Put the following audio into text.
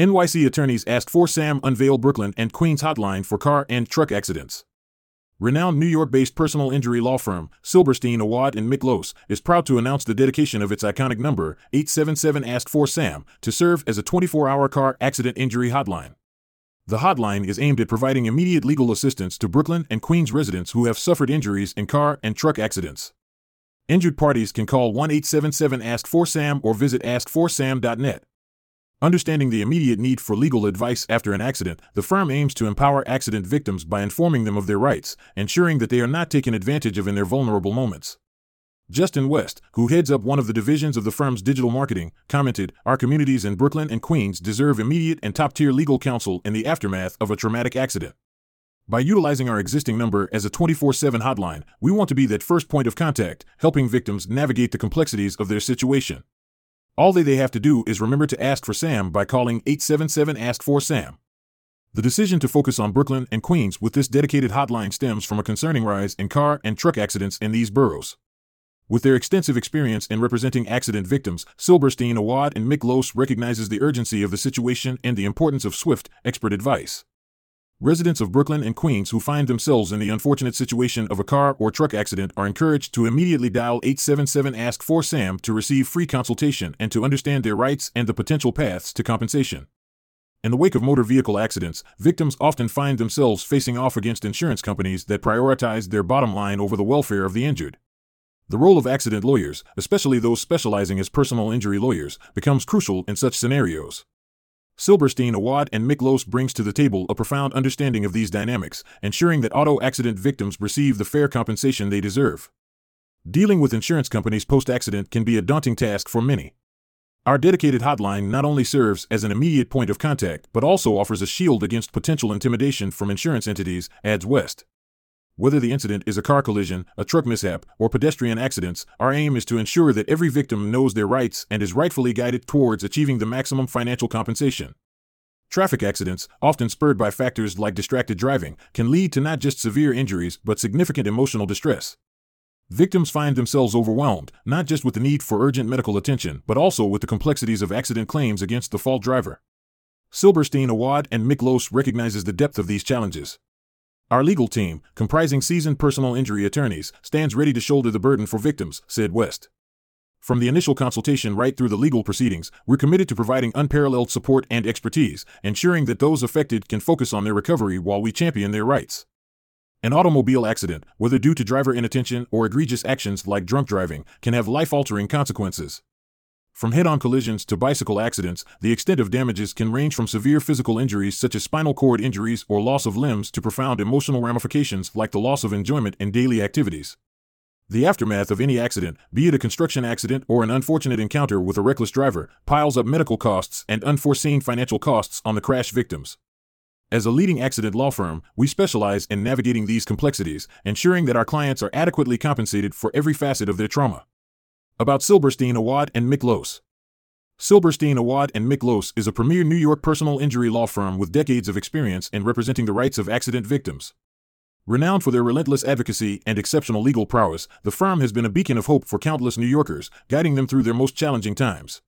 NYC attorneys asked for Sam unveil Brooklyn and Queens hotline for car and truck accidents. Renowned New York based personal injury law firm, Silberstein, Awad, and Miklos, is proud to announce the dedication of its iconic number, 877 Ask for Sam, to serve as a 24 hour car accident injury hotline. The hotline is aimed at providing immediate legal assistance to Brooklyn and Queens residents who have suffered injuries in car and truck accidents. Injured parties can call 1 877 Ask for Sam or visit askforsam.net. Understanding the immediate need for legal advice after an accident, the firm aims to empower accident victims by informing them of their rights, ensuring that they are not taken advantage of in their vulnerable moments. Justin West, who heads up one of the divisions of the firm's digital marketing, commented Our communities in Brooklyn and Queens deserve immediate and top tier legal counsel in the aftermath of a traumatic accident. By utilizing our existing number as a 24 7 hotline, we want to be that first point of contact, helping victims navigate the complexities of their situation. All they, have to do is remember to ask for Sam by calling 877 Ask for Sam. The decision to focus on Brooklyn and Queens with this dedicated hotline stems from a concerning rise in car and truck accidents in these boroughs. With their extensive experience in representing accident victims, Silberstein, Awad, and Miklos recognizes the urgency of the situation and the importance of swift, expert advice. Residents of Brooklyn and Queens who find themselves in the unfortunate situation of a car or truck accident are encouraged to immediately dial 877 Ask for Sam to receive free consultation and to understand their rights and the potential paths to compensation. In the wake of motor vehicle accidents, victims often find themselves facing off against insurance companies that prioritize their bottom line over the welfare of the injured. The role of accident lawyers, especially those specializing as personal injury lawyers, becomes crucial in such scenarios. Silberstein, Awad, and Miklos brings to the table a profound understanding of these dynamics, ensuring that auto accident victims receive the fair compensation they deserve. Dealing with insurance companies post accident can be a daunting task for many. Our dedicated hotline not only serves as an immediate point of contact, but also offers a shield against potential intimidation from insurance entities, adds West. Whether the incident is a car collision, a truck mishap, or pedestrian accidents, our aim is to ensure that every victim knows their rights and is rightfully guided towards achieving the maximum financial compensation. Traffic accidents, often spurred by factors like distracted driving, can lead to not just severe injuries but significant emotional distress. Victims find themselves overwhelmed, not just with the need for urgent medical attention, but also with the complexities of accident claims against the fault driver. Silberstein Awad and Miklos recognizes the depth of these challenges. Our legal team, comprising seasoned personal injury attorneys, stands ready to shoulder the burden for victims, said West. From the initial consultation right through the legal proceedings, we're committed to providing unparalleled support and expertise, ensuring that those affected can focus on their recovery while we champion their rights. An automobile accident, whether due to driver inattention or egregious actions like drunk driving, can have life altering consequences. From head on collisions to bicycle accidents, the extent of damages can range from severe physical injuries such as spinal cord injuries or loss of limbs to profound emotional ramifications like the loss of enjoyment in daily activities. The aftermath of any accident, be it a construction accident or an unfortunate encounter with a reckless driver, piles up medical costs and unforeseen financial costs on the crash victims. As a leading accident law firm, we specialize in navigating these complexities, ensuring that our clients are adequately compensated for every facet of their trauma. About Silberstein Awad and Miklos. Silberstein Awad and Miklos is a premier New York personal injury law firm with decades of experience in representing the rights of accident victims. Renowned for their relentless advocacy and exceptional legal prowess, the firm has been a beacon of hope for countless New Yorkers, guiding them through their most challenging times.